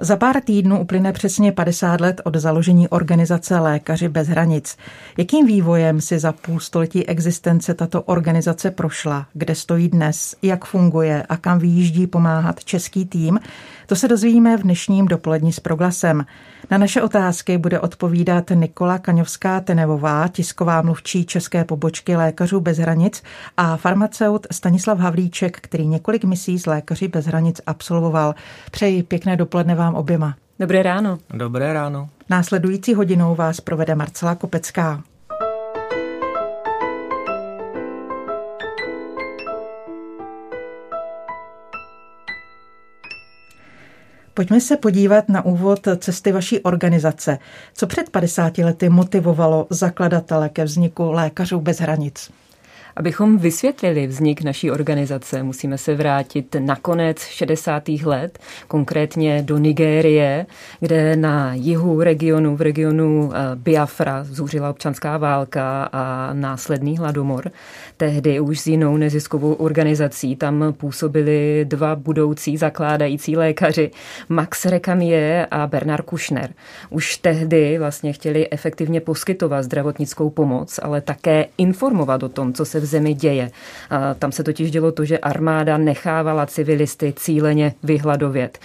Za pár týdnů uplyne přesně 50 let od založení organizace Lékaři bez hranic. Jakým vývojem si za půl století existence tato organizace prošla? Kde stojí dnes? Jak funguje? A kam vyjíždí pomáhat český tým? To se dozvíme v dnešním dopolední s proglasem. Na naše otázky bude odpovídat Nikola Kaňovská-Tenevová, tisková mluvčí české pobočky Lékařů bez hranic a farmaceut Stanislav Havlíček, který několik misí z Lékaři bez hranic absolvoval. Přeji pěkné dopoledne vám oběma. Dobré ráno. Dobré ráno. Následující hodinou vás provede Marcela Kopecká. Pojďme se podívat na úvod cesty vaší organizace. Co před 50 lety motivovalo zakladatele ke vzniku Lékařů bez hranic? Abychom vysvětlili vznik naší organizace, musíme se vrátit na konec 60. let, konkrétně do Nigérie, kde na jihu regionu, v regionu eh, Biafra, zúřila občanská válka a následný hladomor. Tehdy už s jinou neziskovou organizací tam působili dva budoucí zakládající lékaři, Max Recamier a Bernard Kushner. Už tehdy vlastně chtěli efektivně poskytovat zdravotnickou pomoc, ale také informovat o tom, co se v zemi děje. Tam se totiž dělo to, že armáda nechávala civilisty cíleně vyhladovět.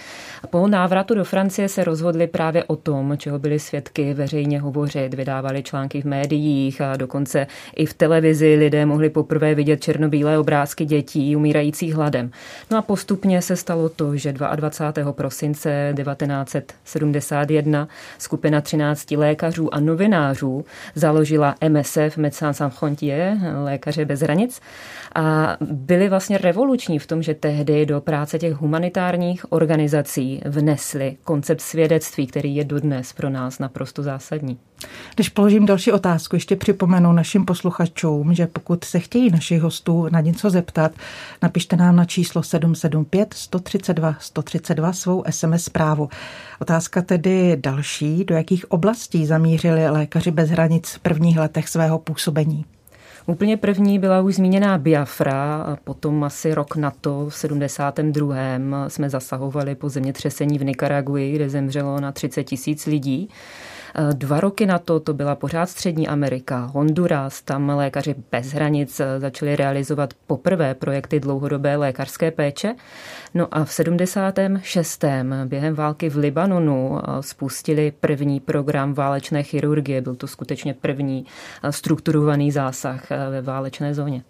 Po návratu do Francie se rozhodli právě o tom, čeho byli svědky veřejně hovořit, vydávali články v médiích a dokonce i v televizi lidé mohli poprvé vidět černobílé obrázky dětí umírajících hladem. No a postupně se stalo to, že 22. prosince 1971 skupina 13 lékařů a novinářů založila MSF Médecins Sans Frontières, lékaře bez hranic, a byli vlastně revoluční v tom, že tehdy do práce těch humanitárních organizací vnesli koncept svědectví, který je dodnes pro nás naprosto zásadní. Když položím další otázku, ještě připomenu našim posluchačům, že pokud se chtějí našich hostů na něco zeptat, napište nám na číslo 775 132 132 svou SMS zprávu. Otázka tedy další, do jakých oblastí zamířili lékaři bez hranic v prvních letech svého působení? Úplně první byla už zmíněná Biafra, a potom asi rok na to, v 72. jsme zasahovali po zemětřesení v Nikaraguji, kde zemřelo na 30 tisíc lidí. Dva roky na to, to byla pořád Střední Amerika, Honduras, tam lékaři bez hranic začali realizovat poprvé projekty dlouhodobé lékařské péče. No a v 76. během války v Libanonu spustili první program válečné chirurgie. Byl to skutečně první strukturovaný zásah ve válečné zóně.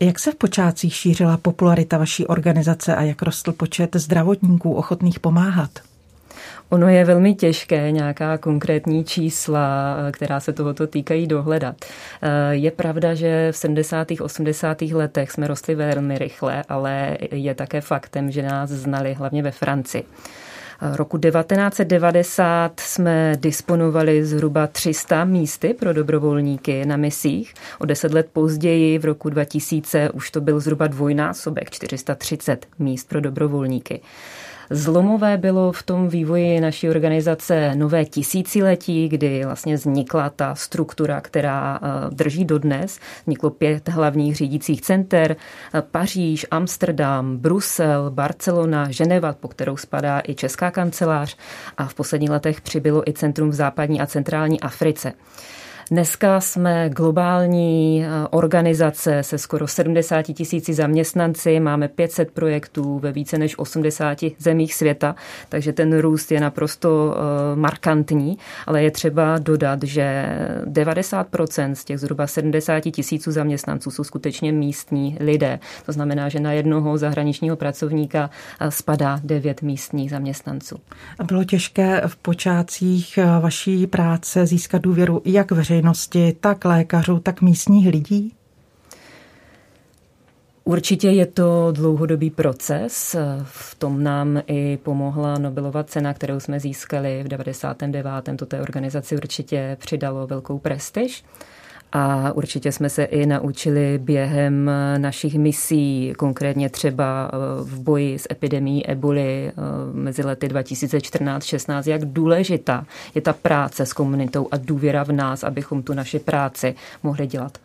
Jak se v počátcích šířila popularita vaší organizace a jak rostl počet zdravotníků ochotných pomáhat? Ono je velmi těžké nějaká konkrétní čísla, která se tohoto týkají, dohledat. Je pravda, že v 70. 80. letech jsme rostli velmi rychle, ale je také faktem, že nás znali hlavně ve Francii. Roku 1990 jsme disponovali zhruba 300 místy pro dobrovolníky na misích. O deset let později, v roku 2000, už to byl zhruba dvojnásobek, 430 míst pro dobrovolníky. Zlomové bylo v tom vývoji naší organizace nové tisíciletí, kdy vlastně vznikla ta struktura, která eh, drží dodnes. Vzniklo pět hlavních řídících center, eh, Paříž, Amsterdam, Brusel, Barcelona, Ženeva, po kterou spadá i Česká kancelář a v posledních letech přibylo i centrum v západní a centrální Africe. Dneska jsme globální eh, organizace se skoro 70 tisíci zaměstnanci, máme 500 projektů ve více než 80 zemích světa, takže ten růst je naprosto eh, markantní, ale je třeba dodat, že 90% z těch zhruba 70 tisíců zaměstnanců jsou skutečně místní lidé. To znamená, že na jednoho zahraničního pracovníka eh, spadá 9 místních zaměstnanců. Bylo těžké v počátcích vaší práce získat důvěru jak veřejnosti, veřejnosti, tak lékařů, tak místních lidí? Určitě je to dlouhodobý proces. V tom nám i pomohla Nobelova cena, kterou jsme získali v 99. To té organizaci určitě přidalo velkou prestiž. A určitě jsme se i naučili během našich misí, konkrétně třeba v boji s epidemí eboli mezi lety 2014-16, jak důležitá je ta práce s komunitou a důvěra v nás, abychom tu naši práci mohli dělat.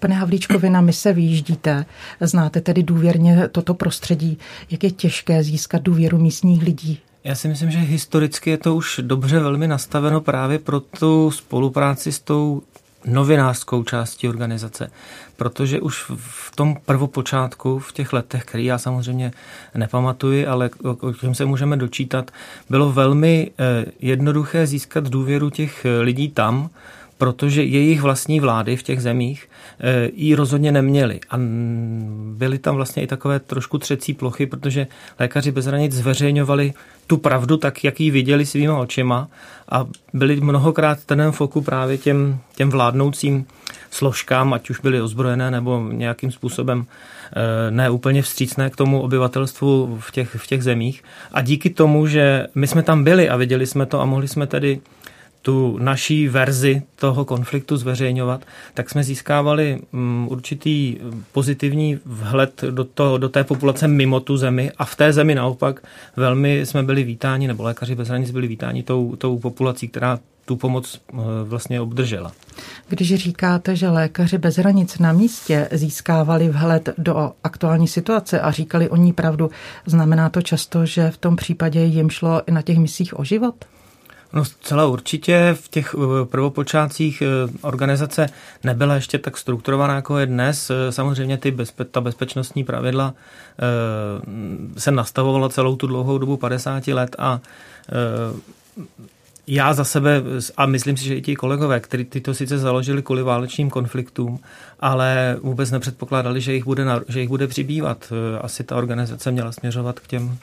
Pane Havlíčko, vy na mise vyjíždíte, znáte tedy důvěrně toto prostředí. Jak je těžké získat důvěru místních lidí? Já si myslím, že historicky je to už dobře velmi nastaveno právě pro tu spolupráci s tou novinářskou částí organizace, protože už v tom prvopočátku, v těch letech, který já samozřejmě nepamatuji, ale o čem se můžeme dočítat, bylo velmi eh, jednoduché získat důvěru těch eh, lidí tam, protože jejich vlastní vlády v těch zemích eh, ji rozhodně neměly. A byly tam vlastně i takové trošku třecí plochy, protože lékaři bez hranic zveřejňovali tu pravdu tak, jak ji viděli svýma očima a byli mnohokrát ten foku právě těm, těm vládnoucím složkám, ať už byly ozbrojené nebo nějakým způsobem eh, ne úplně vstřícné k tomu obyvatelstvu v těch, v těch zemích. A díky tomu, že my jsme tam byli a viděli jsme to a mohli jsme tedy tu naší verzi toho konfliktu zveřejňovat, tak jsme získávali mm, určitý pozitivní vhled do, to, do té populace mimo tu zemi a v té zemi naopak velmi jsme byli vítáni, nebo lékaři bez hranic byli vítáni tou, tou populací, která tu pomoc eh, vlastně obdržela. Když říkáte, že lékaři bez hranic na místě získávali vhled do aktuální situace a říkali o ní pravdu, znamená to často, že v tom případě jim šlo i na těch misích o život? No zcela určitě v těch eh, prvopočátcích eh, organizace nebyla ještě tak strukturovaná, jako je dnes. Eh, samozřejmě ty bezpe- ta bezpečnostní pravidla se nastavovala celou tu dlouhou dobu 50 let a já za sebe, a myslím si, že i ti kolegové, kteří tyto sice založili kvůli válečným konfliktům, ale vůbec nepředpokládali, že jich bude, že jich bude přibývat. Asi ta organizace měla směřovat k těm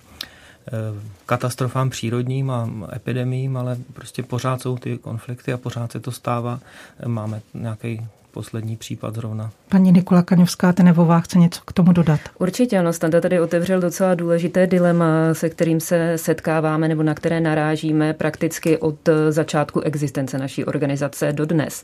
katastrofám přírodním a epidemím, ale prostě pořád jsou ty konflikty a pořád se to stává. Máme nějaký poslední případ zrovna. Paní Nikola Kaňovská Tenevová chce něco k tomu dodat. Určitě, ano, Standa tady otevřel docela důležité dilema, se kterým se setkáváme nebo na které narážíme prakticky od začátku existence naší organizace do dnes.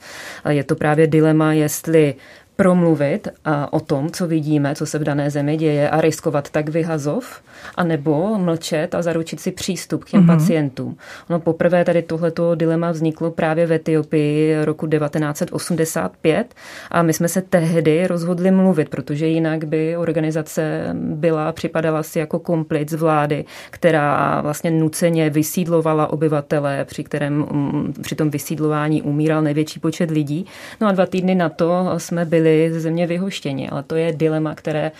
Je to právě dilema, jestli promluvit a o tom, co vidíme, co se v dané zemi děje a riskovat tak vyhazov, anebo mlčet a zaručit si přístup k těm mm-hmm. pacientům. No poprvé tady tohleto dilema vzniklo právě v Etiopii roku 1985 a my jsme se tehdy rozhodli mluvit, protože jinak by organizace byla, připadala si jako komplic vlády, která vlastně nuceně vysídlovala obyvatele, při kterém mm, při tom vysídlování umíral největší počet lidí. No a dva týdny na to jsme byli byli ze země vyhoštěni. Ale to je dilema, které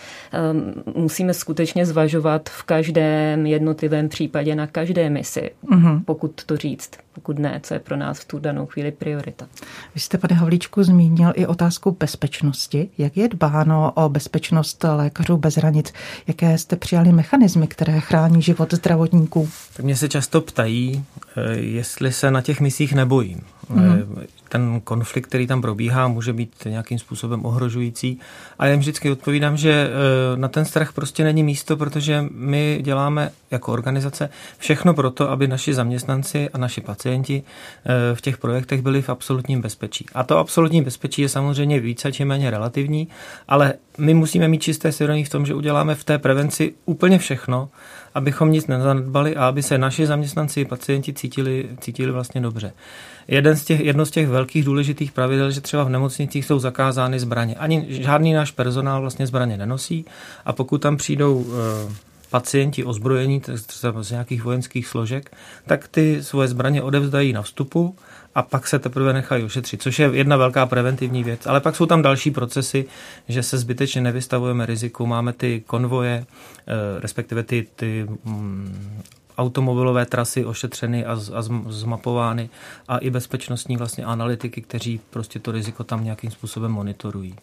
um, musíme skutečně zvažovat v každém jednotlivém případě na každé misi, uh-huh. pokud to říct. Pokud ne, co je pro nás v tu danou chvíli priorita. Vy jste, pane Havlíčku, zmínil i otázku bezpečnosti. Jak je dbáno o bezpečnost lékařů bez hranic? Jaké jste přijali mechanismy, které chrání život zdravotníků? Tak mě se často ptají, eh, jestli se na těch misích nebojím. Mm-hmm. Ten konflikt, který tam probíhá, může být nějakým způsobem ohrožující. A já jim vždycky odpovídám, že eh, na ten strach prostě není místo, protože my děláme jako organizace všechno pro to, aby naši zaměstnanci a naši pacienti v těch projektech byli v absolutním bezpečí. A to absolutní bezpečí je samozřejmě více či méně relativní, ale my musíme mít čisté svědomí v tom, že uděláme v té prevenci úplně všechno, abychom nic nezanedbali a aby se naši zaměstnanci i pacienti cítili, cítili vlastně dobře. Jeden z těch, jedno z těch velkých důležitých pravidel, že třeba v nemocnicích jsou zakázány zbraně. Ani žádný náš personál vlastně zbraně nenosí a pokud tam přijdou e, pacienti ozbrojení třeba z nějakých vojenských složek, tak ty svoje zbraně odevzdají na vstupu a pak se teprve nechají ošetřit, což je jedna velká preventivní věc. Ale pak jsou tam další procesy, že se zbytečně nevystavujeme riziku. Máme ty konvoje, eh, respektive ty, ty mm, automobilové trasy ošetřeny a, a zmapovány a i bezpečnostní vlastně analytiky, kteří prostě to riziko tam nějakým způsobem monitorují.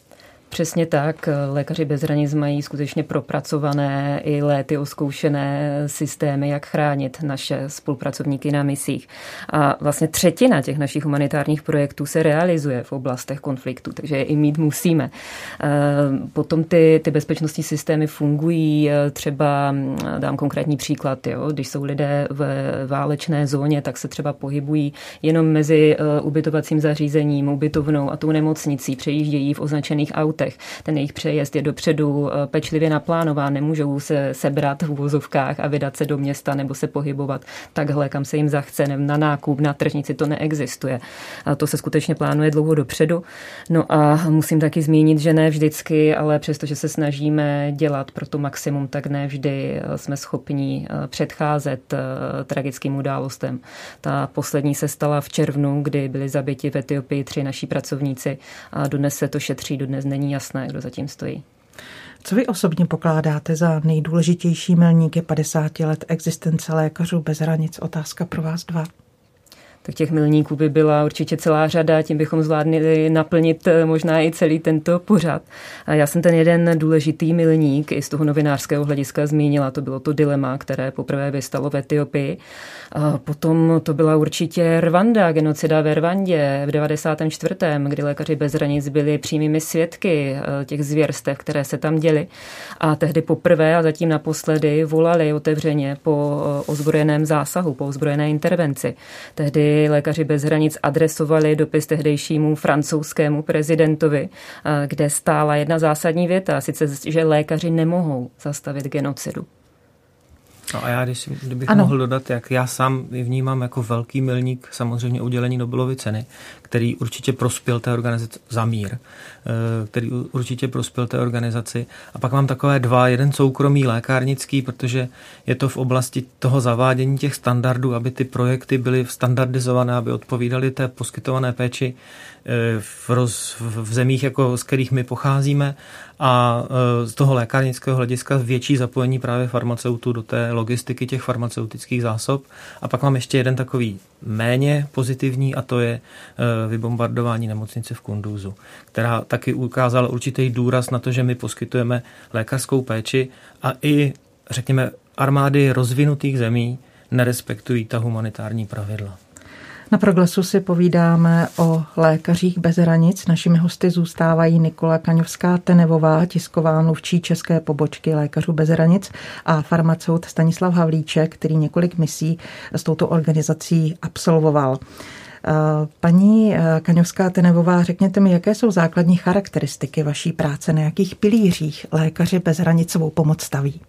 Přesně tak. Lékaři bez hranic mají skutečně propracované i léty oskoušené systémy, jak chránit naše spolupracovníky na misích. A vlastně třetina těch našich humanitárních projektů se realizuje v oblastech konfliktu, takže je i mít musíme. Eh, potom ty, ty bezpečnostní systémy fungují, eh, třeba dám konkrétní příklad, jo, když jsou lidé v válečné zóně, tak se třeba pohybují jenom mezi eh, ubytovacím zařízením, ubytovnou a tou nemocnicí, přejíždějí v označených autech autech. Ten jejich přejezd je dopředu eh, pečlivě naplánován, nemůžou se sebrat v úvozovkách a vydat se do města nebo se pohybovat takhle, kam se jim zachce, na nákup, na tržnici, to neexistuje. A to se skutečně plánuje dlouho dopředu. No a musím taky zmínit, že ne vždycky, ale přestože se snažíme dělat pro to maximum, tak ne vždy eh, jsme schopni eh, předcházet tragickým událostem. Ta poslední se stala v červnu, kdy byli zabiti v Etiopii tři naši pracovníci a dodnes se to šetří, dodnes není jasné, kdo zatím stojí. Co vy osobně pokládáte za nejdůležitější milníky 50 let existence lékařů bez hranic? Otázka pro vás dva tak těch milníků by byla určitě celá řada, tím bychom zvládli naplnit eh, možná i celý tento pořad. A já jsem ten jeden důležitý milník i z toho novinářského hlediska zmínila, to bylo to dilema, které poprvé vystalo v Etiopii. A potom to byla určitě Rwanda, genocida ve Rwandě v 94., kdy lékaři bez hranic byli přímými svědky eh, těch zvěrstev, které se tam děly. A tehdy poprvé a zatím naposledy volali otevřeně po eh, ozbrojeném zásahu, po ozbrojené intervenci. Tehdy lékaři bez hranic adresovali dopis tehdejšímu francouzskému prezidentovi, kde stála jedna zásadní věta, sice, že lékaři nemohou zastavit genocidu. No a já, když, kdybych ano. mohl dodat, jak já sám vnímám jako velký milník samozřejmě udělení Nobelovy ceny, který určitě prospěl té organizaci za mír, eh, který určitě prospěl té organizaci. A pak mám takové dva, jeden soukromý lékárnický, protože je to v oblasti toho zavádění těch standardů, aby ty projekty byly standardizované, aby odpovídaly té poskytované péči eh, v, roz, v zemích, jako z kterých my pocházíme a eh, z toho lékárnického hlediska větší zapojení právě farmaceutů do té logistiky těch farmaceutických zásob. A pak mám ještě jeden takový méně pozitivní a to je vybombardování nemocnice v Kunduzu, která taky ukázala určitý důraz na to, že my poskytujeme lékařskou péči a i, řekněme, armády rozvinutých zemí nerespektují ta humanitární pravidla. Na proglasu si povídáme o lékařích bez hranic. Našimi hosty zůstávají Nikola Kaňovská Tenevová, tisková mluvčí české pobočky lékařů bez hranic a farmaceut Stanislav Havlíček, který několik misí s touto organizací absolvoval. Paní Kaňovská Tenevová, řekněte mi, jaké jsou základní charakteristiky vaší práce, na jakých pilířích lékaři bez hranic svou pomoc staví?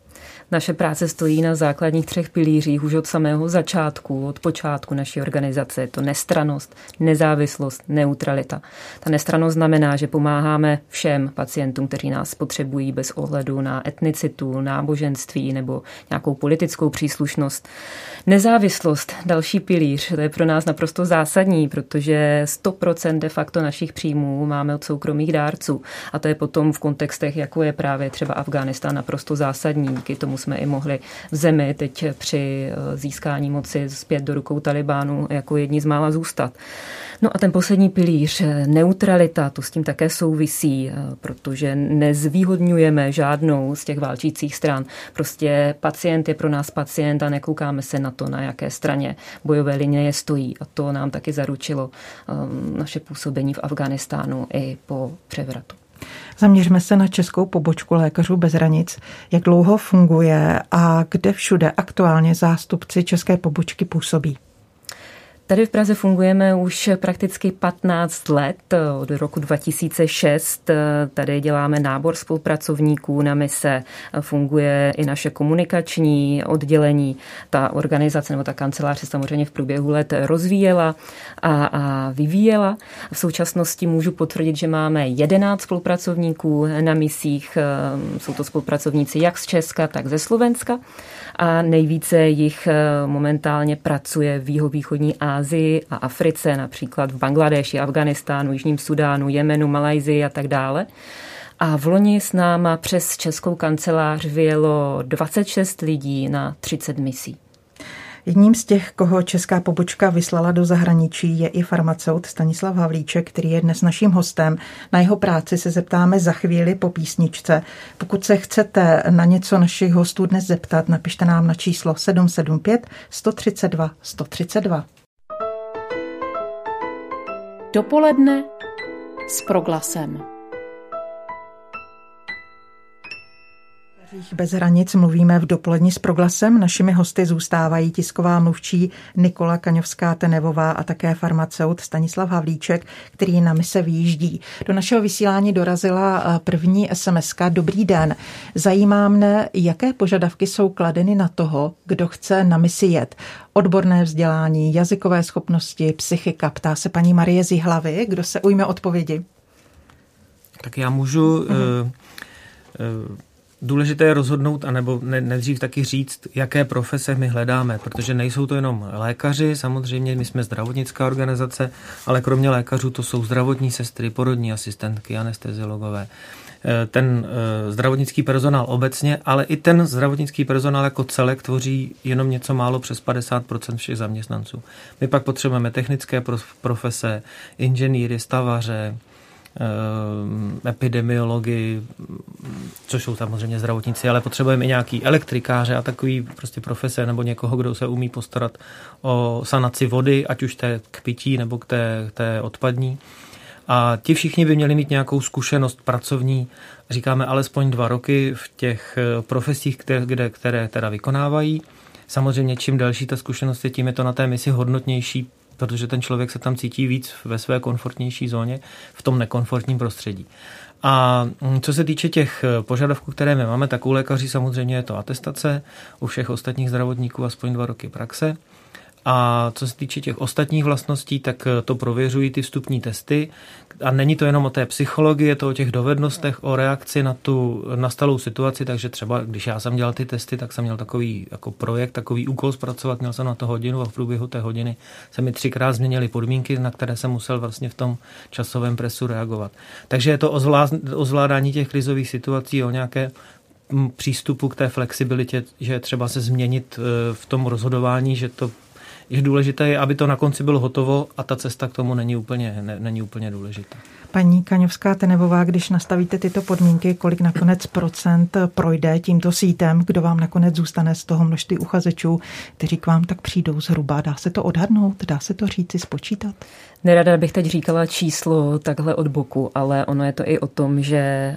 Naše práce stojí na základních třech pilířích už od samého začátku, od počátku naší organizace. Je to nestranost, nezávislost, neutralita. Ta nestranost znamená, že pomáháme všem pacientům, kteří nás potřebují bez ohledu na etnicitu, náboženství nebo nějakou politickou příslušnost. Nezávislost, další pilíř, to je pro nás naprosto zásadní, protože 100% de facto našich příjmů máme od soukromých dárců. A to je potom v kontextech, jako je právě třeba Afghánistán, naprosto zásadní. Díky tomu jsme i mohli v zemi teď při eh, získání moci zpět do rukou Talibánu jako jedni z mála zůstat. No a ten poslední pilíř, eh, neutralita, to s tím také souvisí, eh, protože nezvýhodňujeme žádnou z těch válčících stran. Prostě pacient je pro nás pacient a nekoukáme se na to, na jaké straně bojové linie stojí. A to nám taky zaručilo um, naše působení v Afganistánu i po převratu. Zaměřme se na českou pobočku lékařů bez hranic. Jak dlouho funguje a kde všude aktuálně zástupci české pobočky působí? Tady v Praze fungujeme už prakticky 15 let, od roku 2006. Tady děláme nábor spolupracovníků na mise, funguje i naše komunikační oddělení. Ta organizace nebo ta kancelář se samozřejmě v průběhu let rozvíjela a, a vyvíjela. V současnosti můžu potvrdit, že máme 11 spolupracovníků na misích. Jsou to spolupracovníci jak z Česka, tak ze Slovenska a nejvíce jich momentálně pracuje v jihovýchodní Ázii a Africe, například v Bangladeši, Afganistánu, Jižním Sudánu, Jemenu, Malajzii a tak dále. A v loni s náma přes českou kancelář vyjelo 26 lidí na 30 misí. Jedním z těch, koho česká pobočka vyslala do zahraničí, je i farmaceut Stanislav Havlíček, který je dnes naším hostem. Na jeho práci se zeptáme za chvíli po písničce. Pokud se chcete na něco našich hostů dnes zeptat, napište nám na číslo 775 132 132. Dopoledne s proglasem. Bez hranic mluvíme v dopoledni s proglasem. Našimi hosty zůstávají tisková mluvčí Nikola Kaňovská-Tenevová a také farmaceut Stanislav Havlíček, který na mise výjíždí. Do našeho vysílání dorazila eh, první sms Dobrý den. Zajímá mne, jaké požadavky jsou kladeny na toho, kdo chce na misi jet. Odborné vzdělání, jazykové schopnosti, psychika. Ptá se paní Marie Zihlavy, kdo se ujme odpovědi. Tak já můžu... Mhm. Uh, uh, důležité je rozhodnout, anebo ne, nejdřív taky říct, jaké profese my hledáme, protože nejsou to jenom lékaři, samozřejmě my jsme zdravotnická organizace, ale kromě lékařů to jsou zdravotní sestry, porodní asistentky, anesteziologové, eh, ten eh, zdravotnický personál obecně, ale i ten zdravotnický personál jako celek tvoří jenom něco málo přes 50% všech zaměstnanců. My pak potřebujeme technické profese, inženýry, stavaře, epidemiologi, což jsou samozřejmě zdravotníci, ale potřebujeme i nějaký elektrikáře a takový prostě profese nebo někoho, kdo se umí postarat o sanaci vody, ať už té k pití nebo k té, té odpadní. A ti všichni by měli mít nějakou zkušenost pracovní, říkáme alespoň dva roky v těch eh, profesích, které, kde, které teda vykonávají. Samozřejmě čím delší ta zkušenost je, tím je to na té misi hodnotnější protože ten člověk se tam cítí víc ve své komfortnější zóně, v tom nekomfortním prostředí. A mm, co se týče těch eh, požadavků, které my máme, tak u lékaří samozřejmě je to atestace, u všech ostatních zdravotníků aspoň dva roky praxe. A co se týče těch ostatních vlastností, tak eh, to prověřují ty vstupní testy. A není to jenom o té psychologii, je to o těch dovednostech, o reakci na tu nastalou situaci, takže třeba když já jsem dělal ty testy, tak jsem měl takový jako projekt, takový úkol zpracovat, měl jsem na to hodinu a v průběhu té hodiny se mi třikrát změnily podmínky, na které jsem musel vlastně v tom časovém presu reagovat. Takže je to o zvládání těch krizových situací, o nějaké mm, přístupu k té flexibilitě, že třeba se změnit eh, v tom rozhodování, že to že důležité je, aby to na konci bylo hotovo a ta cesta k tomu není úplně, ne, není úplně důležitá. Paní Kaňovská Tenevová, když nastavíte tyto podmínky, kolik nakonec procent projde tímto sítem, kdo vám nakonec zůstane z toho množství uchazečů, kteří k vám tak přijdou zhruba? Dá se to odhadnout? Dá se to říci, spočítat? Nerada bych teď říkala číslo takhle od boku, ale ono je to i o tom, že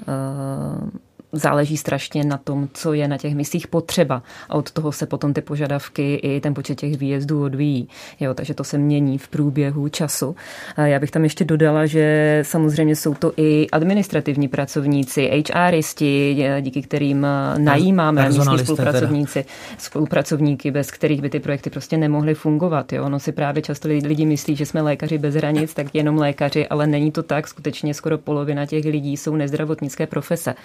uh, záleží strašně na tom, co je na těch misích potřeba. A od toho se potom ty požadavky i ten počet těch výjezdů odvíjí. Jo, takže to se mění v průběhu času. A já bych tam ještě dodala, že samozřejmě jsou to i administrativní pracovníci, HRisti, díky kterým najímáme místní spolupracovníci, teda. spolupracovníky, bez kterých by ty projekty prostě nemohly fungovat. Jo. Ono si právě často lidi myslí, že jsme lékaři bez hranic, tak jenom lékaři, ale není to tak. Skutečně skoro polovina těch lidí jsou nezdravotnické profese.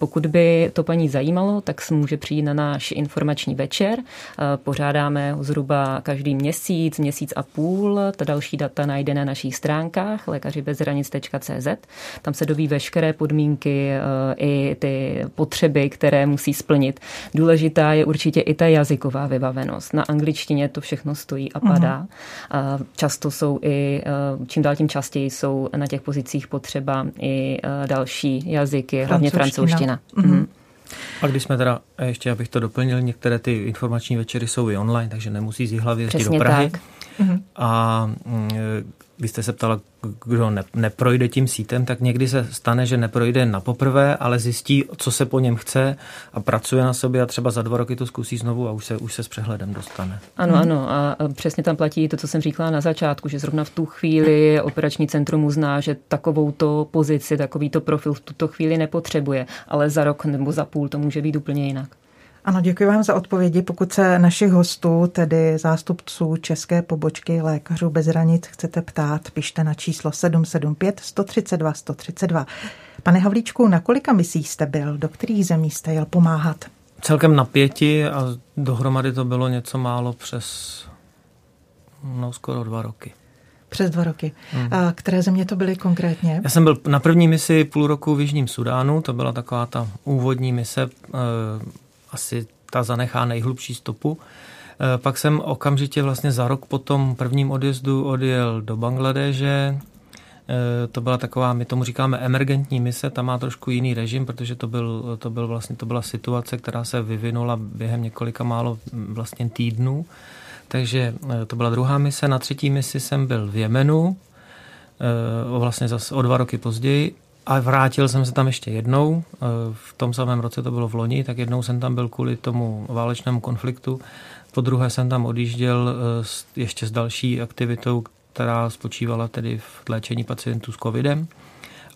Pokud by to paní zajímalo, tak může přijít na náš informační večer. Pořádáme ho zhruba každý měsíc, měsíc a půl. Ta další data najde na našich stránkách lékařibezhranic.cz. Tam se doví veškeré podmínky e, i ty potřeby, které musí splnit. Důležitá je určitě i ta jazyková vybavenost. Na angličtině to všechno stojí a padá. Uh-huh. Často jsou i, čím dál tím častěji jsou na těch pozicích potřeba i další jazyky, hlavně francouzština Ukrajina. Mm-hmm. A když jsme teda, ještě abych to doplnil, některé ty informační večery jsou i online, takže nemusí z hlavy jezdit do Prahy. Tak. Mm-hmm. A mm, vy jste se ptala, kdo ne, neprojde tím sítem, tak někdy se stane, že neprojde na poprvé, ale zjistí, co se po něm chce a pracuje na sobě a třeba za dva roky to zkusí znovu a už se, už se s přehledem dostane. Ano, ano a přesně tam platí to, co jsem říkala na začátku, že zrovna v tu chvíli operační centrum uzná, že takovouto pozici, takovýto profil v tuto chvíli nepotřebuje, ale za rok nebo za půl to může být úplně jinak. Ano, děkuji vám za odpovědi. Pokud se našich hostů, tedy zástupců České pobočky lékařů bez hranic, chcete ptát, pište na číslo 775 132 132. Pane Havlíčku, na kolika misích jste byl? Do kterých zemí jste jel pomáhat? Celkem na pěti a dohromady to bylo něco málo přes no, skoro dva roky. Přes dva roky. Hmm. A které země to byly konkrétně? Já jsem byl na první misi půl roku v Jižním Sudánu, to byla taková ta úvodní mise, asi ta zanechá nejhlubší stopu. Pak jsem okamžitě vlastně za rok po tom prvním odjezdu odjel do Bangladeže, to byla taková, my tomu říkáme emergentní mise, ta má trošku jiný režim, protože to, byl, to, byl vlastně, to byla situace, která se vyvinula během několika málo vlastně týdnů. Takže to byla druhá mise. Na třetí misi jsem byl v Jemenu, vlastně zase o dva roky později a vrátil jsem se tam ještě jednou. V tom samém roce to bylo v loni, tak jednou jsem tam byl kvůli tomu válečnému konfliktu. Po druhé jsem tam odjížděl ještě s další aktivitou, která spočívala tedy v léčení pacientů s covidem.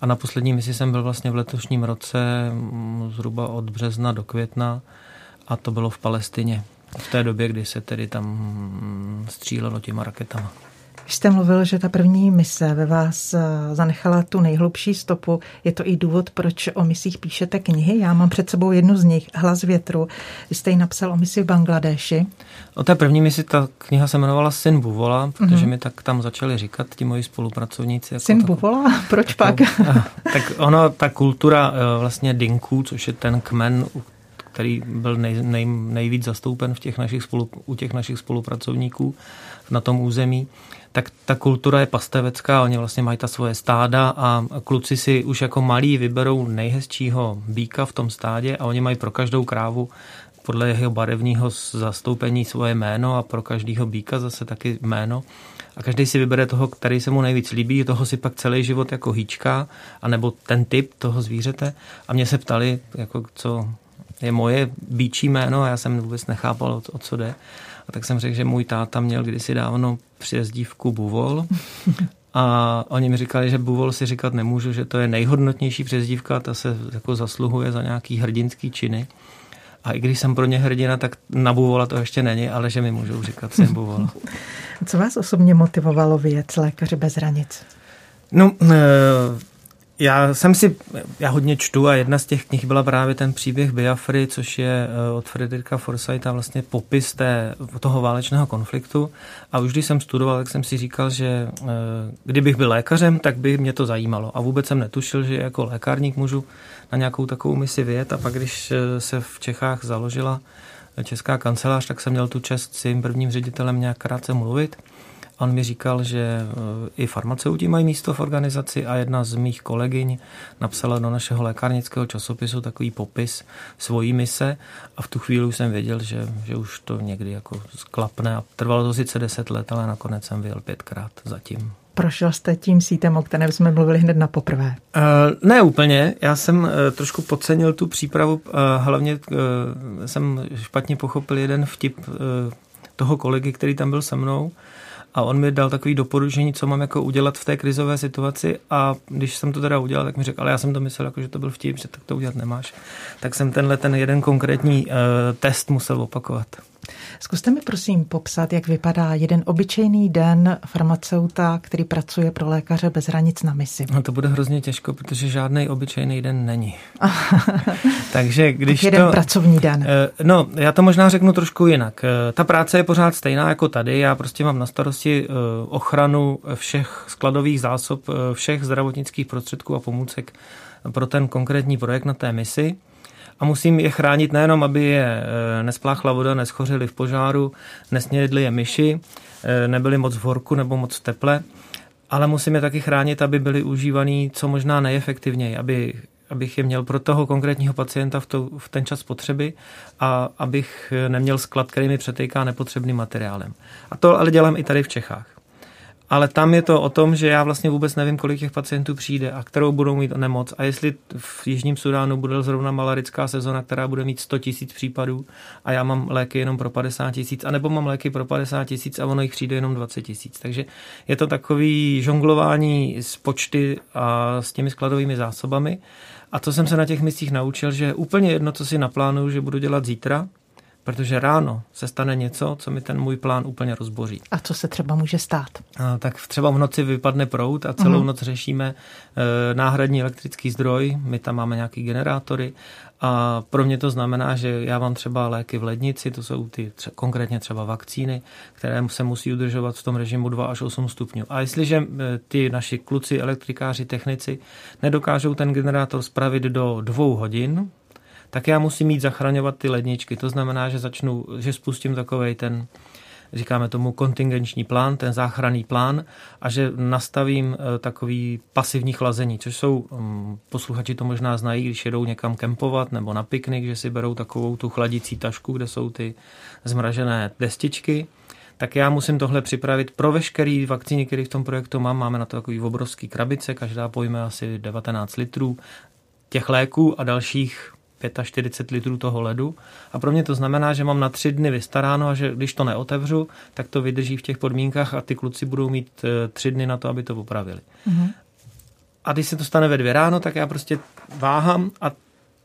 A na poslední misi jsem byl vlastně v letošním roce mm, zhruba od března do května a to bylo v Palestině. V té době, kdy se tedy tam mm, střílelo těma raketama. Když jste mluvil, že ta první mise ve vás eh, zanechala tu nejhlubší stopu, je to i důvod, proč o misích píšete knihy? Já mám před sebou jednu z nich, Hlas větru. Vy jste ji napsal o misi v Bangladeši. O té první misi ta kniha se jmenovala Syn Buvola, protože mm-hmm. mi tak tam začali říkat ti moji spolupracovníci. Jako Syn tak, Buvola? Proč jako, pak? tak ono, ta kultura eh, vlastně Dinků, což je ten kmen, který byl nej, nej, nejvíc zastoupen v těch našich spolu, u těch našich spolupracovníků na tom území, tak ta kultura je pastevecká, oni vlastně mají ta svoje stáda a kluci si už jako malí vyberou nejhezčího býka v tom stádě a oni mají pro každou krávu podle jeho barevního zastoupení svoje jméno a pro každého býka zase taky jméno. A každý si vybere toho, který se mu nejvíc líbí, toho si pak celý život jako hýčká, anebo ten typ toho zvířete. A mě se ptali, jako co je moje býčí jméno a já jsem vůbec nechápal, o, o co jde. A tak jsem řekl, že můj táta měl kdysi dávno přijezdívku Buvol a oni mi říkali, že Buvol si říkat nemůžu, že to je nejhodnotnější přezdívka, ta se jako zasluhuje za nějaký hrdinský činy. A i když jsem pro ně hrdina, tak na Buvola to ještě není, ale že mi můžou říkat syn Buvola. Co vás osobně motivovalo vyjet lékaři bez hranic? No, já jsem si, já hodně čtu a jedna z těch knih byla právě ten příběh Biafry, což je eh, od Frederika Forsyta vlastně popis té, toho válečného konfliktu. A už když jsem studoval, tak jsem si říkal, že eh, kdybych byl lékařem, tak by mě to zajímalo. A vůbec jsem netušil, že jako lékárník můžu na nějakou takovou misi vyjet. A pak, když eh, se v Čechách založila Česká kancelář, tak jsem měl tu čest s jejím prvním ředitelem nějak krátce mluvit. On mi říkal, že eh, i farmaceuti mají místo v organizaci a jedna z mých kolegyň napsala do našeho lékárnického časopisu takový popis svojí mise a v tu chvíli už jsem věděl, že, že už to někdy jako sklapne a trvalo to sice deset let, ale nakonec jsem vyjel pětkrát zatím. Prošel jste tím sítem, o kterém jsme mluvili hned na poprvé? Uh, ne úplně. Já jsem uh, trošku podcenil tu přípravu. Uh, hlavně uh, jsem špatně pochopil jeden vtip uh, toho kolegy, který tam byl se mnou a on mi dal takový doporučení, co mám jako udělat v té krizové situaci a když jsem to teda udělal, tak mi řekl, ale já jsem to myslel, jako, že to byl vtip, že tak to udělat nemáš. Tak jsem tenhle ten jeden konkrétní uh, test musel opakovat. Zkuste mi prosím popsat, jak vypadá jeden obyčejný den farmaceuta, který pracuje pro lékaře bez hranic na misi. No to bude hrozně těžko, protože žádný obyčejný den není. Takže když tak jeden to, pracovní den. Eh, no, já to možná řeknu trošku jinak. Eh, ta práce je pořád stejná jako tady. Já prostě mám na starosti eh, ochranu všech skladových zásob, všech zdravotnických prostředků a pomůcek pro ten konkrétní projekt na té misi a musím je chránit nejenom, aby je e, nespláchla voda, neschořili v požáru, nesnědli je myši, e, nebyli moc v horku nebo moc v teple, ale musím je taky chránit, aby byly užívaný co možná nejefektivněji, aby abych je měl pro toho konkrétního pacienta v, to, v ten čas potřeby a abych neměl sklad, který mi přetejká nepotřebným materiálem. A to ale dělám i tady v Čechách ale tam je to o tom, že já vlastně vůbec nevím, kolik těch pacientů přijde a kterou budou mít nemoc. A jestli v Jižním Sudánu bude zrovna malarická sezona, která bude mít 100 tisíc případů a já mám léky jenom pro 50 tisíc, anebo mám léky pro 50 tisíc a ono jich přijde jenom 20 tisíc. Takže je to takový žonglování s počty a s těmi skladovými zásobami. A to jsem se na těch misích naučil, že úplně jedno, co si naplánuju, že budu dělat zítra, protože ráno se stane něco, co mi ten můj plán úplně rozboří. A co se třeba může stát? A, tak třeba v noci vypadne prout a celou uh-huh. noc řešíme e, náhradní elektrický zdroj, my tam máme nějaký generátory a pro mě to znamená, že já mám třeba léky v lednici, to jsou ty tře- konkrétně třeba vakcíny, které se musí udržovat v tom režimu 2 až 8 stupňů. A jestliže e, ty naši kluci, elektrikáři, technici nedokážou ten generátor spravit do dvou hodin, tak já musím mít zachraňovat ty ledničky. To znamená, že začnu, že spustím takovej ten říkáme tomu kontingenční plán, ten záchranný plán a že nastavím eh, takový pasivní chlazení, což jsou, mm, posluchači to možná znají, když jedou někam kempovat nebo na piknik, že si berou takovou tu chladicí tašku, kde jsou ty zmražené destičky, tak já musím tohle připravit pro veškerý vakcíny, které v tom projektu mám. Máme na to takový obrovský krabice, každá pojme asi 19 litrů těch léků a dalších 45 litrů toho ledu. A pro mě to znamená, že mám na tři dny vystaráno a že když to neotevřu, tak to vydrží v těch podmínkách a ty kluci budou mít eh, tři dny na to, aby to popravili. Mm-hmm. A když se to stane ve dvě ráno, tak já prostě váhám a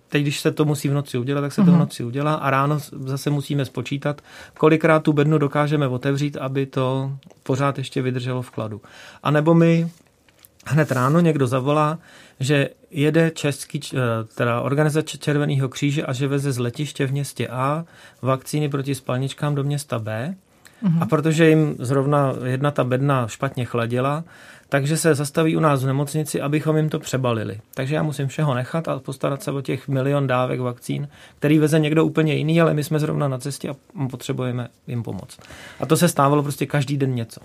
teď, když se to musí v noci udělat, tak se mm-hmm. to v mhm. noci udělá a ráno zase musíme spočítat, kolikrát tu bednu dokážeme otevřít, aby to pořád ještě vydrželo v kladu. A nebo mi hned ráno někdo zavolá, že jede český, eh, teda organizace Červeného kříže a že veze z letiště v městě A vakcíny proti spalničkám do města B. Mm-hmm. A protože jim zrovna jedna ta bedna špatně chladila, takže se zastaví u nás v nemocnici, abychom jim to přebalili. Takže já musím všeho nechat a postarat se o těch milion dávek vakcín, který veze někdo úplně jiný, ale my jsme zrovna na cestě a potřebujeme jim pomoct. A to se stávalo prostě každý den něco.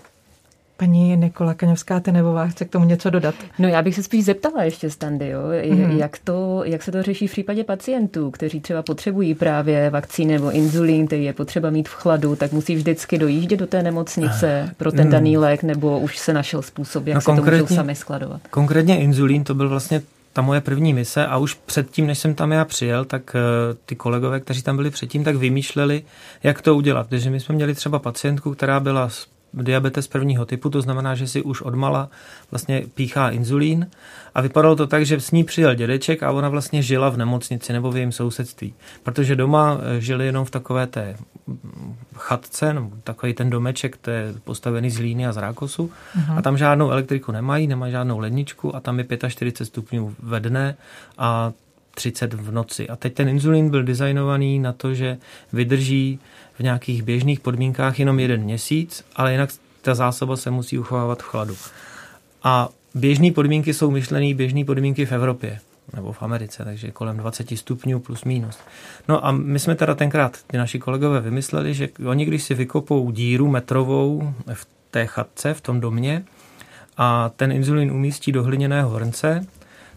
Paní Nikola Kaňovská Tenevová chce k tomu něco dodat. No já bych se spíš zeptala ještě Standy, jo? Mm-hmm. Jak, to, jak se to řeší v případě pacientů, kteří třeba potřebují právě vakcíny nebo inzulín, který je potřeba mít v chladu, tak musí vždycky dojíždět do té nemocnice pro ten daný lék, nebo už se našel způsob, jak no, se to můžou sami skladovat? Konkrétně inzulín to byl vlastně ta moje první mise a už předtím, než jsem tam já přijel, tak uh, ty kolegové, kteří tam byli předtím, tak vymýšleli, jak to udělat. Takže my jsme měli třeba pacientku, která byla diabetes prvního typu, to znamená, že si už odmala vlastně píchá inzulín a vypadalo to tak, že s ní přijel dědeček a ona vlastně žila v nemocnici nebo v jejím sousedství, protože doma eh, žili jenom v takové té chatce, nebo takový ten domeček, to je postavený z líny a z rákosu uh-huh. a tam žádnou elektriku nemají, nemají žádnou ledničku a tam je 45 stupňů ve dne a 30 v noci. A teď ten inzulín byl designovaný na to, že vydrží v nějakých běžných podmínkách jenom jeden měsíc, ale jinak ta zásoba se musí uchovávat v chladu. A běžné podmínky jsou myšlené běžné podmínky v Evropě nebo v Americe, takže kolem 20 stupňů plus minus. No a my jsme teda tenkrát, ty naši kolegové vymysleli, že oni když si vykopou díru metrovou v té chatce, v tom domě a ten inzulín umístí do hliněného hrnce,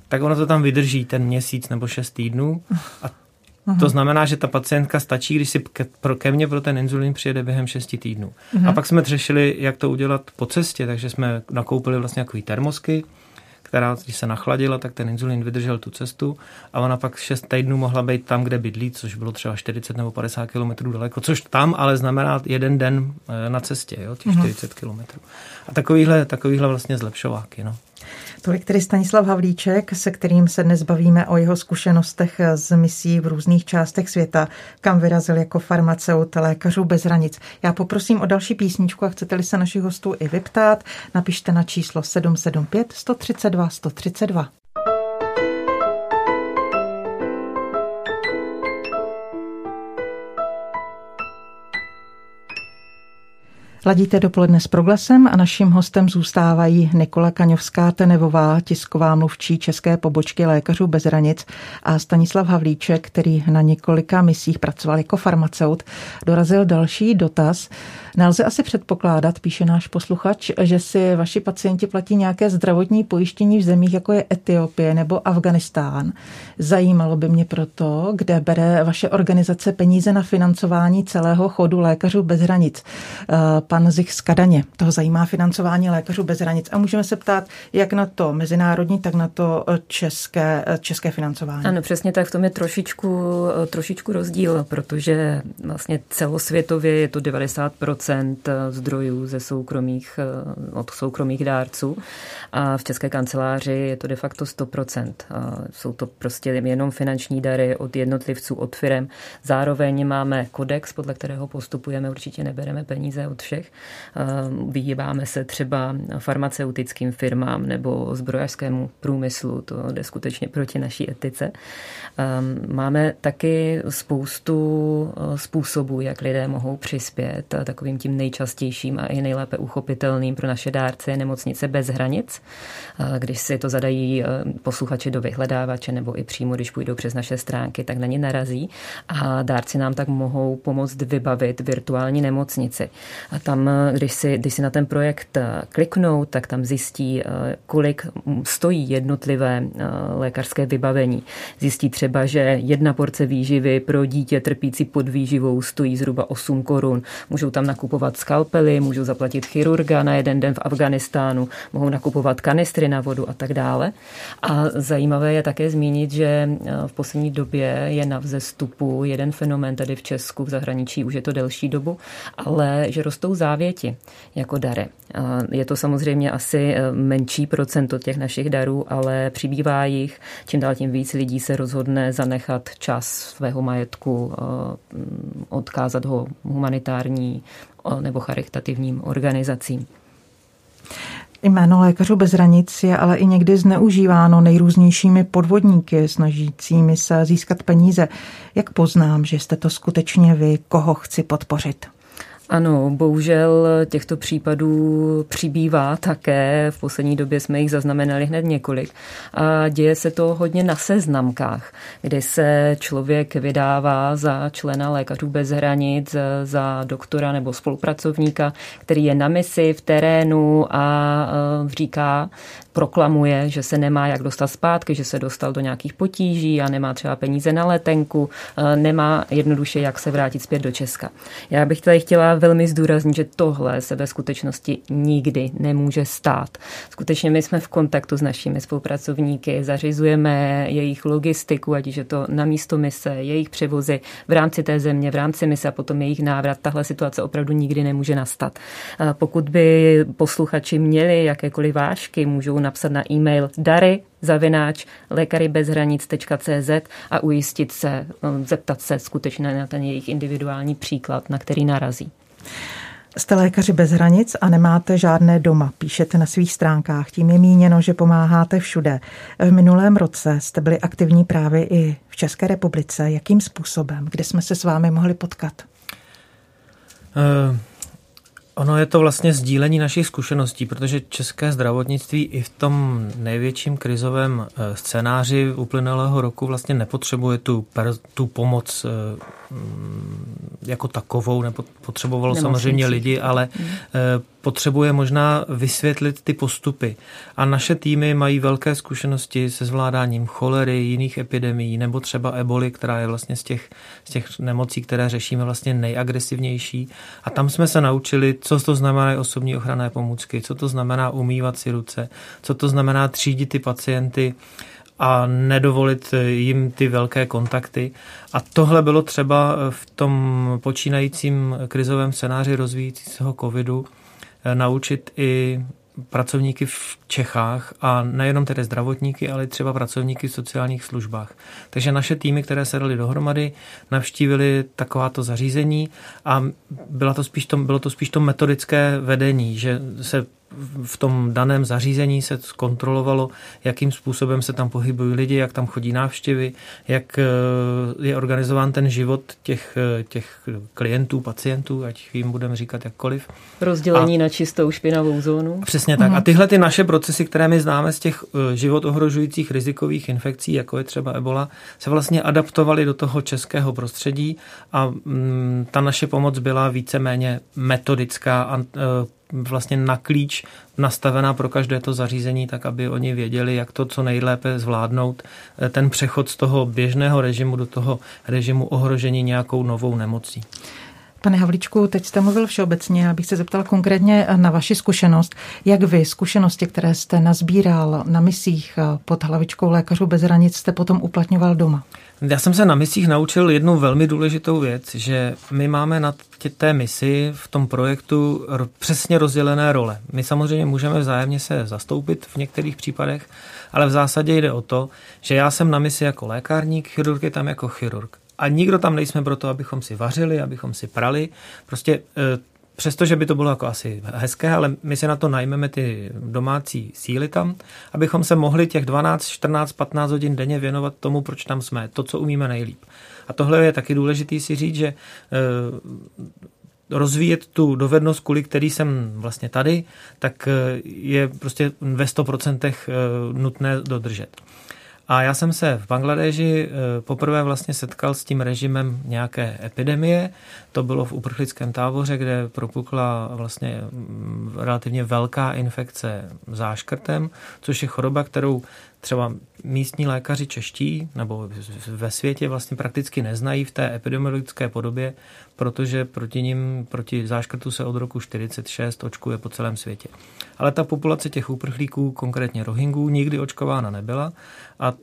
tak ono to tam vydrží ten měsíc nebo šest týdnů a Uhum. To znamená, že ta pacientka stačí, když si ke, pro, ke mně pro ten inzulín přijede během 6 týdnů. Uhum. A pak jsme řešili, jak to udělat po cestě, takže jsme nakoupili vlastně takový termosky, která, když se nachladila, tak ten inzulín vydržel tu cestu a ona pak 6 týdnů mohla být tam, kde bydlí, což bylo třeba 40 nebo 50 km daleko, což tam ale znamená jeden den eh, na cestě, jo, těch 40 km. A takovýhle, takovýhle vlastně zlepšováky. No. Tedy Stanislav Havlíček, se kterým se dnes bavíme o jeho zkušenostech z misí v různých částech světa, kam vyrazil jako farmaceut lékařů bez hranic. Já poprosím o další písničku a chcete-li se našich hostů i vyptát, napište na číslo 775 132 132. Ladíte dopoledne s proglasem a naším hostem zůstávají Nikola Kaňovská Tenevová, tisková mluvčí české pobočky Lékařů bez hranic a Stanislav Havlíček, který na několika misích pracoval jako farmaceut. Dorazil další dotaz. Nelze asi předpokládat, píše náš posluchač, že si vaši pacienti platí nějaké zdravotní pojištění v zemích, jako je Etiopie nebo Afganistán. Zajímalo by mě proto, kde bere vaše organizace peníze na financování celého chodu Lékařů bez hranic. Pan pan Zich z Kadaně. Toho zajímá financování lékařů bez hranic. A můžeme se ptát, jak na to mezinárodní, tak na to české, české financování. Ano, přesně tak. V tom je trošičku, trošičku rozdíl, protože vlastně celosvětově je to 90% zdrojů ze soukromých, od soukromých dárců a v České kanceláři je to de facto 100%. Jsou to prostě jenom finanční dary od jednotlivců, od firem. Zároveň máme kodex, podle kterého postupujeme, určitě nebereme peníze od všech oborech. Vyhýbáme se třeba farmaceutickým firmám nebo zbrojařskému průmyslu, to jde skutečně proti naší etice. Máme taky spoustu způsobů, jak lidé mohou přispět. Takovým tím nejčastějším a i nejlépe uchopitelným pro naše dárce je nemocnice bez hranic. Když si to zadají posluchači do vyhledávače nebo i přímo, když půjdou přes naše stránky, tak na ně narazí a dárci nám tak mohou pomoct vybavit virtuální nemocnici. A tam, když si, když si na ten projekt kliknou, tak tam zjistí, kolik stojí jednotlivé lékařské vybavení. Zjistí třeba, že jedna porce výživy pro dítě trpící pod výživou stojí zhruba 8 korun. Můžou tam nakupovat skalpely, můžou zaplatit chirurga na jeden den v Afganistánu, mohou nakupovat kanistry na vodu a tak dále. A zajímavé je také zmínit, že v poslední době je na vzestupu jeden fenomén tady v Česku, v zahraničí už je to delší dobu, ale že rostou závěti jako dary. Je to samozřejmě asi e, menší procento těch našich darů, ale přibývá jich. Čím dál tím víc lidí se rozhodne zanechat čas svého majetku, e, odkázat ho humanitární nebo charitativním organizacím. Jméno lékařů bez hranic je ale i někdy zneužíváno nejrůznějšími podvodníky, snažícími se získat peníze. Jak poznám, že jste to skutečně vy, koho chci podpořit? Ano, bohužel těchto případů přibývá také. V poslední době jsme jich zaznamenali hned několik. A děje se to hodně na seznamkách, kdy se člověk vydává za člena lékařů bez hranic, za doktora nebo spolupracovníka, který je na misi v terénu a e, říká, proklamuje, že se nemá jak dostat zpátky, že se dostal do nějakých potíží a nemá třeba peníze na letenku, e, nemá jednoduše jak se vrátit zpět do Česka. Já bych tady chtěla velmi zdůraznit, že tohle se ve skutečnosti nikdy nemůže stát. Skutečně my jsme v kontaktu s našimi spolupracovníky, zařizujeme jejich logistiku, ať je to na místo mise, jejich převozy v rámci té země, v rámci mise a potom jejich návrat. Tahle situace opravdu nikdy nemůže nastat. Pokud by posluchači měli jakékoliv vážky, můžou napsat na e-mail dary zavináč lékarybezhranic.cz a ujistit se, zeptat se skutečně na ten jejich individuální příklad, na který narazí. Jste lékaři bez hranic a nemáte žádné doma, píšete na svých stránkách. Tím je míněno, že pomáháte všude. V minulém roce jste byli aktivní právě i v České republice. Jakým způsobem? Kde jsme se s vámi mohli potkat? Uh, Ono je to vlastně sdílení našich zkušeností, protože české zdravotnictví i v tom největším krizovém eh, scénáři uplynulého roku vlastně nepotřebuje tu, tu pomoc eh, mm, jako takovou, nepotřebovalo samozřejmě lidi, ale mm potřebuje možná vysvětlit ty postupy. A naše týmy mají velké zkušenosti se zvládáním cholery, jiných epidemií, nebo třeba eboli, která je vlastně z těch, z těch nemocí, které řešíme, vlastně nejagresivnější. A tam jsme se naučili, co to znamená osobní ochranné pomůcky, co to znamená umývat si ruce, co to znamená třídit ty pacienty a nedovolit jim ty velké kontakty. A tohle bylo třeba v tom počínajícím krizovém scénáři rozvíjícího covidu naučit i pracovníky v Čechách a nejenom tedy zdravotníky, ale třeba pracovníky v sociálních službách. Takže naše týmy, které se dali dohromady, navštívili takováto zařízení a byla to spíš to, bylo to spíš to metodické vedení, že se v tom daném zařízení se zkontrolovalo, jakým způsobem se tam pohybují lidi, jak tam chodí návštěvy, jak eh, je organizován ten život těch, eh, těch klientů, pacientů, ať jim budeme říkat jakkoliv. Rozdělení a, na čistou špinavou zónu. Přesně tak. Mm. A tyhle ty naše procesy, které my známe z těch eh, život ohrožujících rizikových infekcí, jako je třeba ebola, se vlastně adaptovaly do toho českého prostředí a mm, ta naše pomoc byla víceméně metodická a vlastně na klíč nastavená pro každé to zařízení, tak aby oni věděli, jak to co nejlépe zvládnout, eh, ten přechod z toho běžného režimu do toho režimu ohrožení nějakou novou nemocí. Pane Havličku, teď jste mluvil všeobecně, já bych se zeptal konkrétně na vaši zkušenost. Jak vy zkušenosti, které jste nazbíral na misích eh, pod hlavičkou lékařů bez hranic, jste potom uplatňoval doma? Já jsem se na misích naučil jednu velmi důležitou věc, že my máme na té misi v tom projektu přesně rozdělené role. My samozřejmě můžeme vzájemně se zastoupit v některých případech, ale v zásadě jde o to, že já jsem na misi jako lékárník, chirurg je tam jako chirurg. A nikdo tam nejsme proto, abychom si vařili, abychom si prali. Prostě eh, přestože by to bylo jako asi hezké, ale my si na to najmeme ty domácí síly tam, abychom se mohli těch 12, 14, 15 hodin denně věnovat tomu, proč tam jsme, to, co umíme nejlíp. A tohle je taky důležité si říct, že eh, rozvíjet tu dovednost, kvůli který jsem vlastně tady, tak eh, je prostě ve 100% eh, nutné dodržet. A já jsem se v Bangladeži eh, poprvé vlastně setkal s tím režimem nějaké epidemie. To bylo v uprchlickém táboře, kde propukla vlastně mm, relativně velká infekce záškrtem, což je choroba, kterou třeba místní lékaři čeští nebo ve světě vlastně prakticky neznají v té epidemiologické podobě, protože proti ním, proti záškrtu se od roku 46 očkuje po celém světě. Ale ta populace těch uprchlíků, konkrétně Rohingů, nikdy očkována nebyla a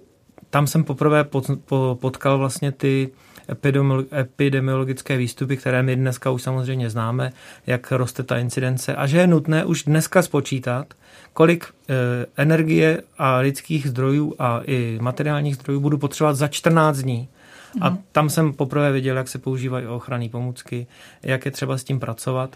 tam jsem poprvé potkal vlastně ty epidemiologické výstupy, které my dneska už samozřejmě známe, jak roste ta incidence a že je nutné už dneska spočítat, kolik e, energie a lidských zdrojů a i materiálních zdrojů budu potřebovat za 14 dní. A mhm. tam jsem poprvé viděl, jak se používají ochranné pomůcky, jak je třeba s tím pracovat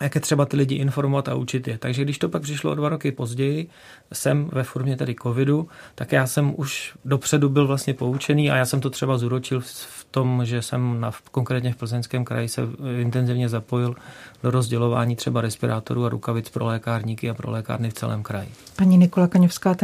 jak je třeba ty lidi informovat a učit je. Takže když to pak přišlo o dva roky později, jsem ve formě tedy covidu, tak já jsem už dopředu byl vlastně poučený a já jsem to třeba zúročil v tom, že jsem na, konkrétně v Plzeňském kraji se intenzivně zapojil do rozdělování třeba respirátorů a rukavic pro lékárníky a pro lékárny v celém kraji. Paní Nikola Kaňovská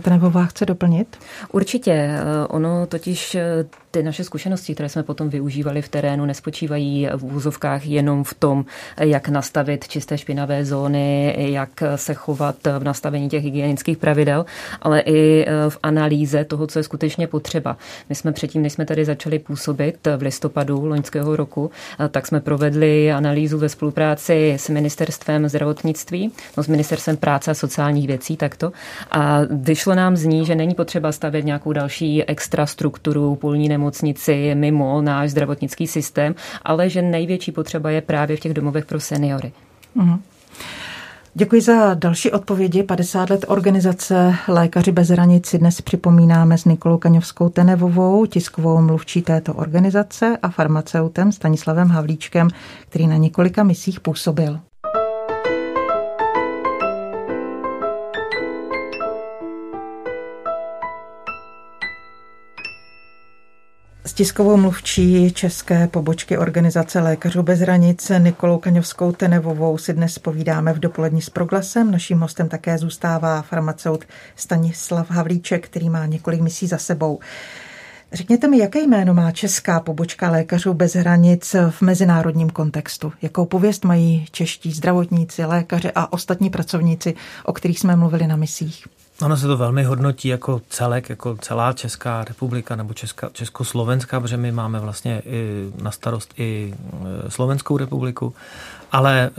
Tenevová chce doplnit? Určitě. Eh, ono totiž eh, ty naše zkušenosti, které jsme potom využívali v terénu, nespočívají v úzovkách jenom v tom, jak nastavit čisté špinavé zóny, jak se chovat v nastavení těch hygienických pravidel, ale i eh, v analýze toho, co je skutečně potřeba. My jsme předtím, než jsme tady začali působit v listopadu loňského roku, tak jsme provedli analýzu ve spolupráci s ministerstvem zdravotnictví, no s ministerstvem práce a sociálních věcí takto. A vyšlo nám z ní, že není potřeba stavět nějakou další extra strukturu, půlní nemocnici mimo náš zdravotnický systém, ale že největší potřeba je právě v těch domovech pro seniory. Uh-huh. Děkuji za další odpovědi. 50 let organizace Lékaři bez hranic dnes připomínáme s Nikolou Kaňovskou Tenevovou, tiskovou mluvčí této organizace a farmaceutem Stanislavem Havlíčkem, který na několika misích působil. S tiskovou mluvčí české pobočky organizace Lékařů bez hranic Nikolou Kaňovskou Tenevovou si dnes povídáme v dopolední s proglasem. Naším hostem také zůstává farmaceut Stanislav Havlíček, který má několik misí za sebou. Řekněte mi, jaké jméno má česká pobočka Lékařů bez hranic v mezinárodním kontextu? Jakou pověst mají čeští zdravotníci, lékaři a ostatní pracovníci, o kterých jsme mluvili na misích? Ono se to velmi hodnotí jako celek, jako celá Česká republika nebo Česká, Československá, protože my máme vlastně i na starost i e, Slovenskou republiku. Ale e,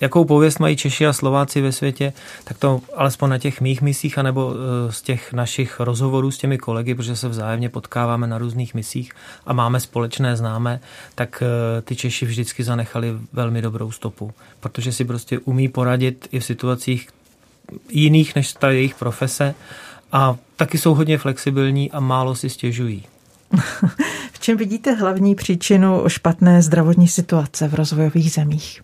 jakou pověst mají Češi a Slováci ve světě, tak to alespoň na těch mých misích, anebo e, z těch našich rozhovorů s těmi kolegy, protože se vzájemně potkáváme na různých misích a máme společné známé, tak ty Češi vždycky zanechali velmi dobrou stopu, protože si prostě umí poradit i v situacích, jiných než ta jejich profese a taky jsou hodně flexibilní a málo si stěžují. v čem vidíte hlavní příčinu špatné zdravotní situace v rozvojových zemích?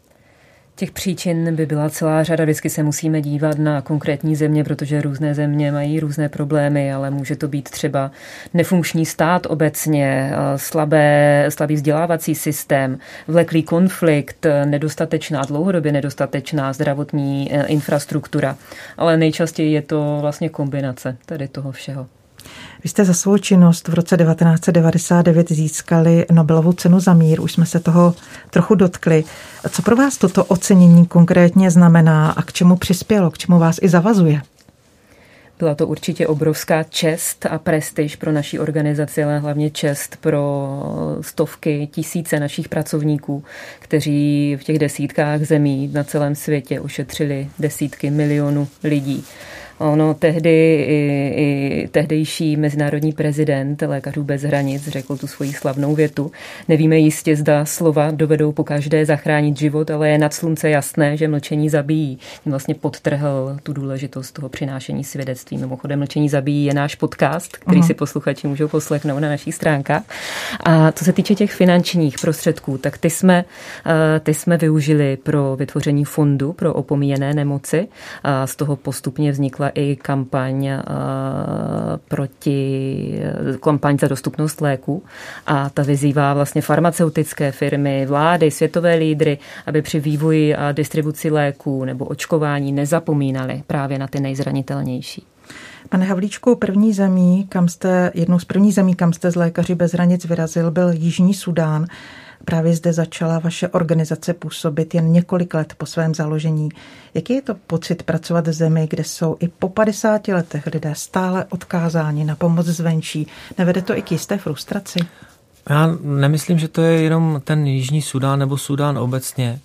Těch příčin by byla celá řada. Vždycky se musíme dívat na konkrétní země, protože různé země mají různé problémy, ale může to být třeba nefunkční stát obecně, slabé, slabý vzdělávací systém, vleklý konflikt, nedostatečná, dlouhodobě nedostatečná zdravotní e, infrastruktura. Ale nejčastěji je to vlastně kombinace tady toho všeho. Vy jste za svou činnost v roce 1999 získali Nobelovu cenu za mír, už jsme se toho trochu dotkli. Co pro vás toto ocenění konkrétně znamená a k čemu přispělo, k čemu vás i zavazuje? Byla to určitě obrovská čest a prestiž pro naší organizaci, ale hlavně čest pro stovky, tisíce našich pracovníků, kteří v těch desítkách zemí na celém světě ušetřili desítky milionů lidí. Ono tehdy i, i tehdejší mezinárodní prezident Lékařů bez hranic řekl tu svoji slavnou větu. Nevíme jistě, zda slova dovedou po každé zachránit život, ale je nad slunce jasné, že mlčení zabíjí. Tím vlastně podtrhl tu důležitost toho přinášení svědectví. Mimochodem, mlčení zabíjí je náš podcast, který uh-huh. si posluchači můžou poslechnout na našich stránkách. A co se týče těch finančních prostředků, tak ty jsme, eh, ty jsme využili pro vytvoření fondu pro opomíjené nemoci. A z toho postupně vznikla i kampaň eh, proti kampaň za dostupnost léku a ta vyzývá vlastně farmaceutické firmy, vlády, světové lídry, aby při vývoji a distribuci léků nebo očkování nezapomínali právě na ty nejzranitelnější. Pane Havlíčku, první zemí, kam jste, jednou z prvních zemí, kam jste z Lékaři bez hranic vyrazil, byl Jižní Sudán. Právě zde začala vaše organizace působit jen několik let po svém založení. Jaký je to pocit pracovat v zemi, kde jsou i po 50 letech lidé stále odkázáni na pomoc zvenčí? Nevede to i k jisté frustraci? Já nemyslím, že to je jenom ten Jižní Sudán nebo Sudán obecně.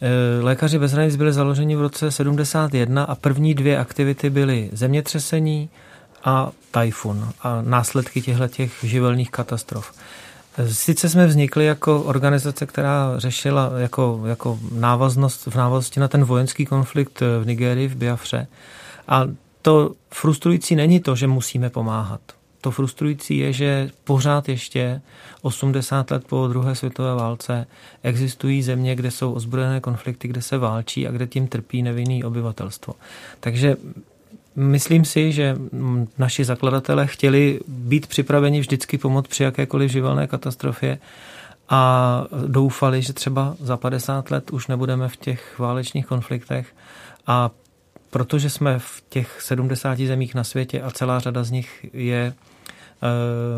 E, lékaři bez hranic byli založeni v roce 71 a první dvě aktivity byly zemětřesení a tajfun a následky těchto těch živelných katastrof. Sice jsme vznikli jako organizace, která řešila jako, jako návaznost v návaznosti na ten vojenský konflikt v Nigerii, v Biafře. A to frustrující není to, že musíme pomáhat. To frustrující je, že pořád ještě 80 let po druhé světové válce existují země, kde jsou ozbrojené konflikty, kde se válčí a kde tím trpí nevinný obyvatelstvo. Takže Myslím si, že naši zakladatelé chtěli být připraveni vždycky pomoct při jakékoliv živelné katastrofě a doufali, že třeba za 50 let už nebudeme v těch válečných konfliktech a protože jsme v těch 70 zemích na světě a celá řada z nich je e,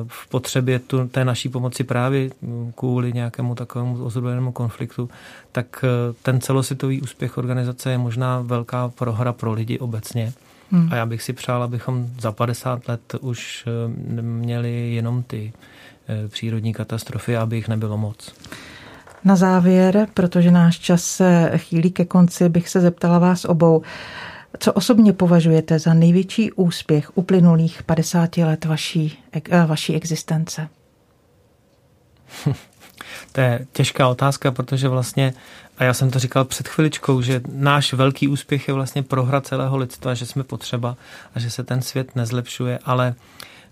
v potřebě tu, té naší pomoci právě kvůli nějakému takovému ozbrojenému konfliktu, tak e, ten celosvětový úspěch organizace je možná velká prohra pro lidi obecně. Hmm. A já bych si přál, abychom za 50 let už eh, měli jenom ty eh, přírodní katastrofy, aby jich nebylo moc. Na závěr, protože náš čas se chýlí ke konci, bych se zeptala vás obou, co osobně považujete za největší úspěch uplynulých 50 let vaší, eh, vaší existence? To je těžká otázka, protože vlastně, a já jsem to říkal před chviličkou, že náš velký úspěch je vlastně prohra celého lidstva, že jsme potřeba a že se ten svět nezlepšuje, ale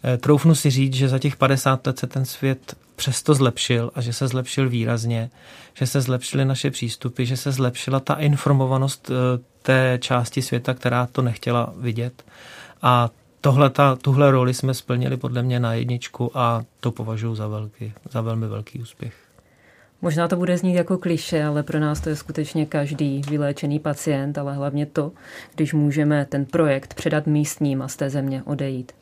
eh, troufnu si říct, že za těch 50 let se ten svět přesto zlepšil a že se zlepšil výrazně, že se zlepšily naše přístupy, že se zlepšila ta informovanost eh, té části světa, která to nechtěla vidět. A tohle, ta, tuhle roli jsme splnili podle mě na jedničku a to považuji za, velký, za velmi velký úspěch. Možná to bude znít jako kliše, ale pro nás to je skutečně každý vyléčený pacient, ale hlavně to, když můžeme ten projekt předat místním a z té země odejít.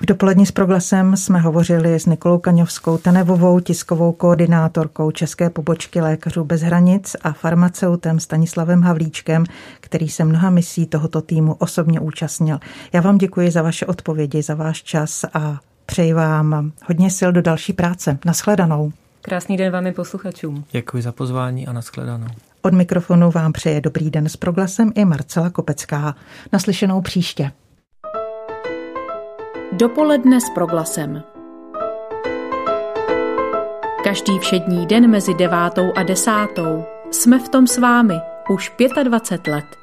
V dopolední s proglasem jsme hovořili s Nikolou Kaňovskou Tenevovou, tiskovou koordinátorkou České pobočky Lékařů bez hranic a farmaceutem Stanislavem Havlíčkem, který se mnoha misí tohoto týmu osobně účastnil. Já vám děkuji za vaše odpovědi, za váš čas a přeji vám hodně sil do další práce. Naschledanou. Krásný den vám i posluchačům. Děkuji za pozvání a nashledanou. Od mikrofonu vám přeje dobrý den s proglasem i Marcela Kopecká. Naslyšenou příště. Dopoledne s proglasem. Každý všední den mezi devátou a desátou jsme v tom s vámi už 25 let.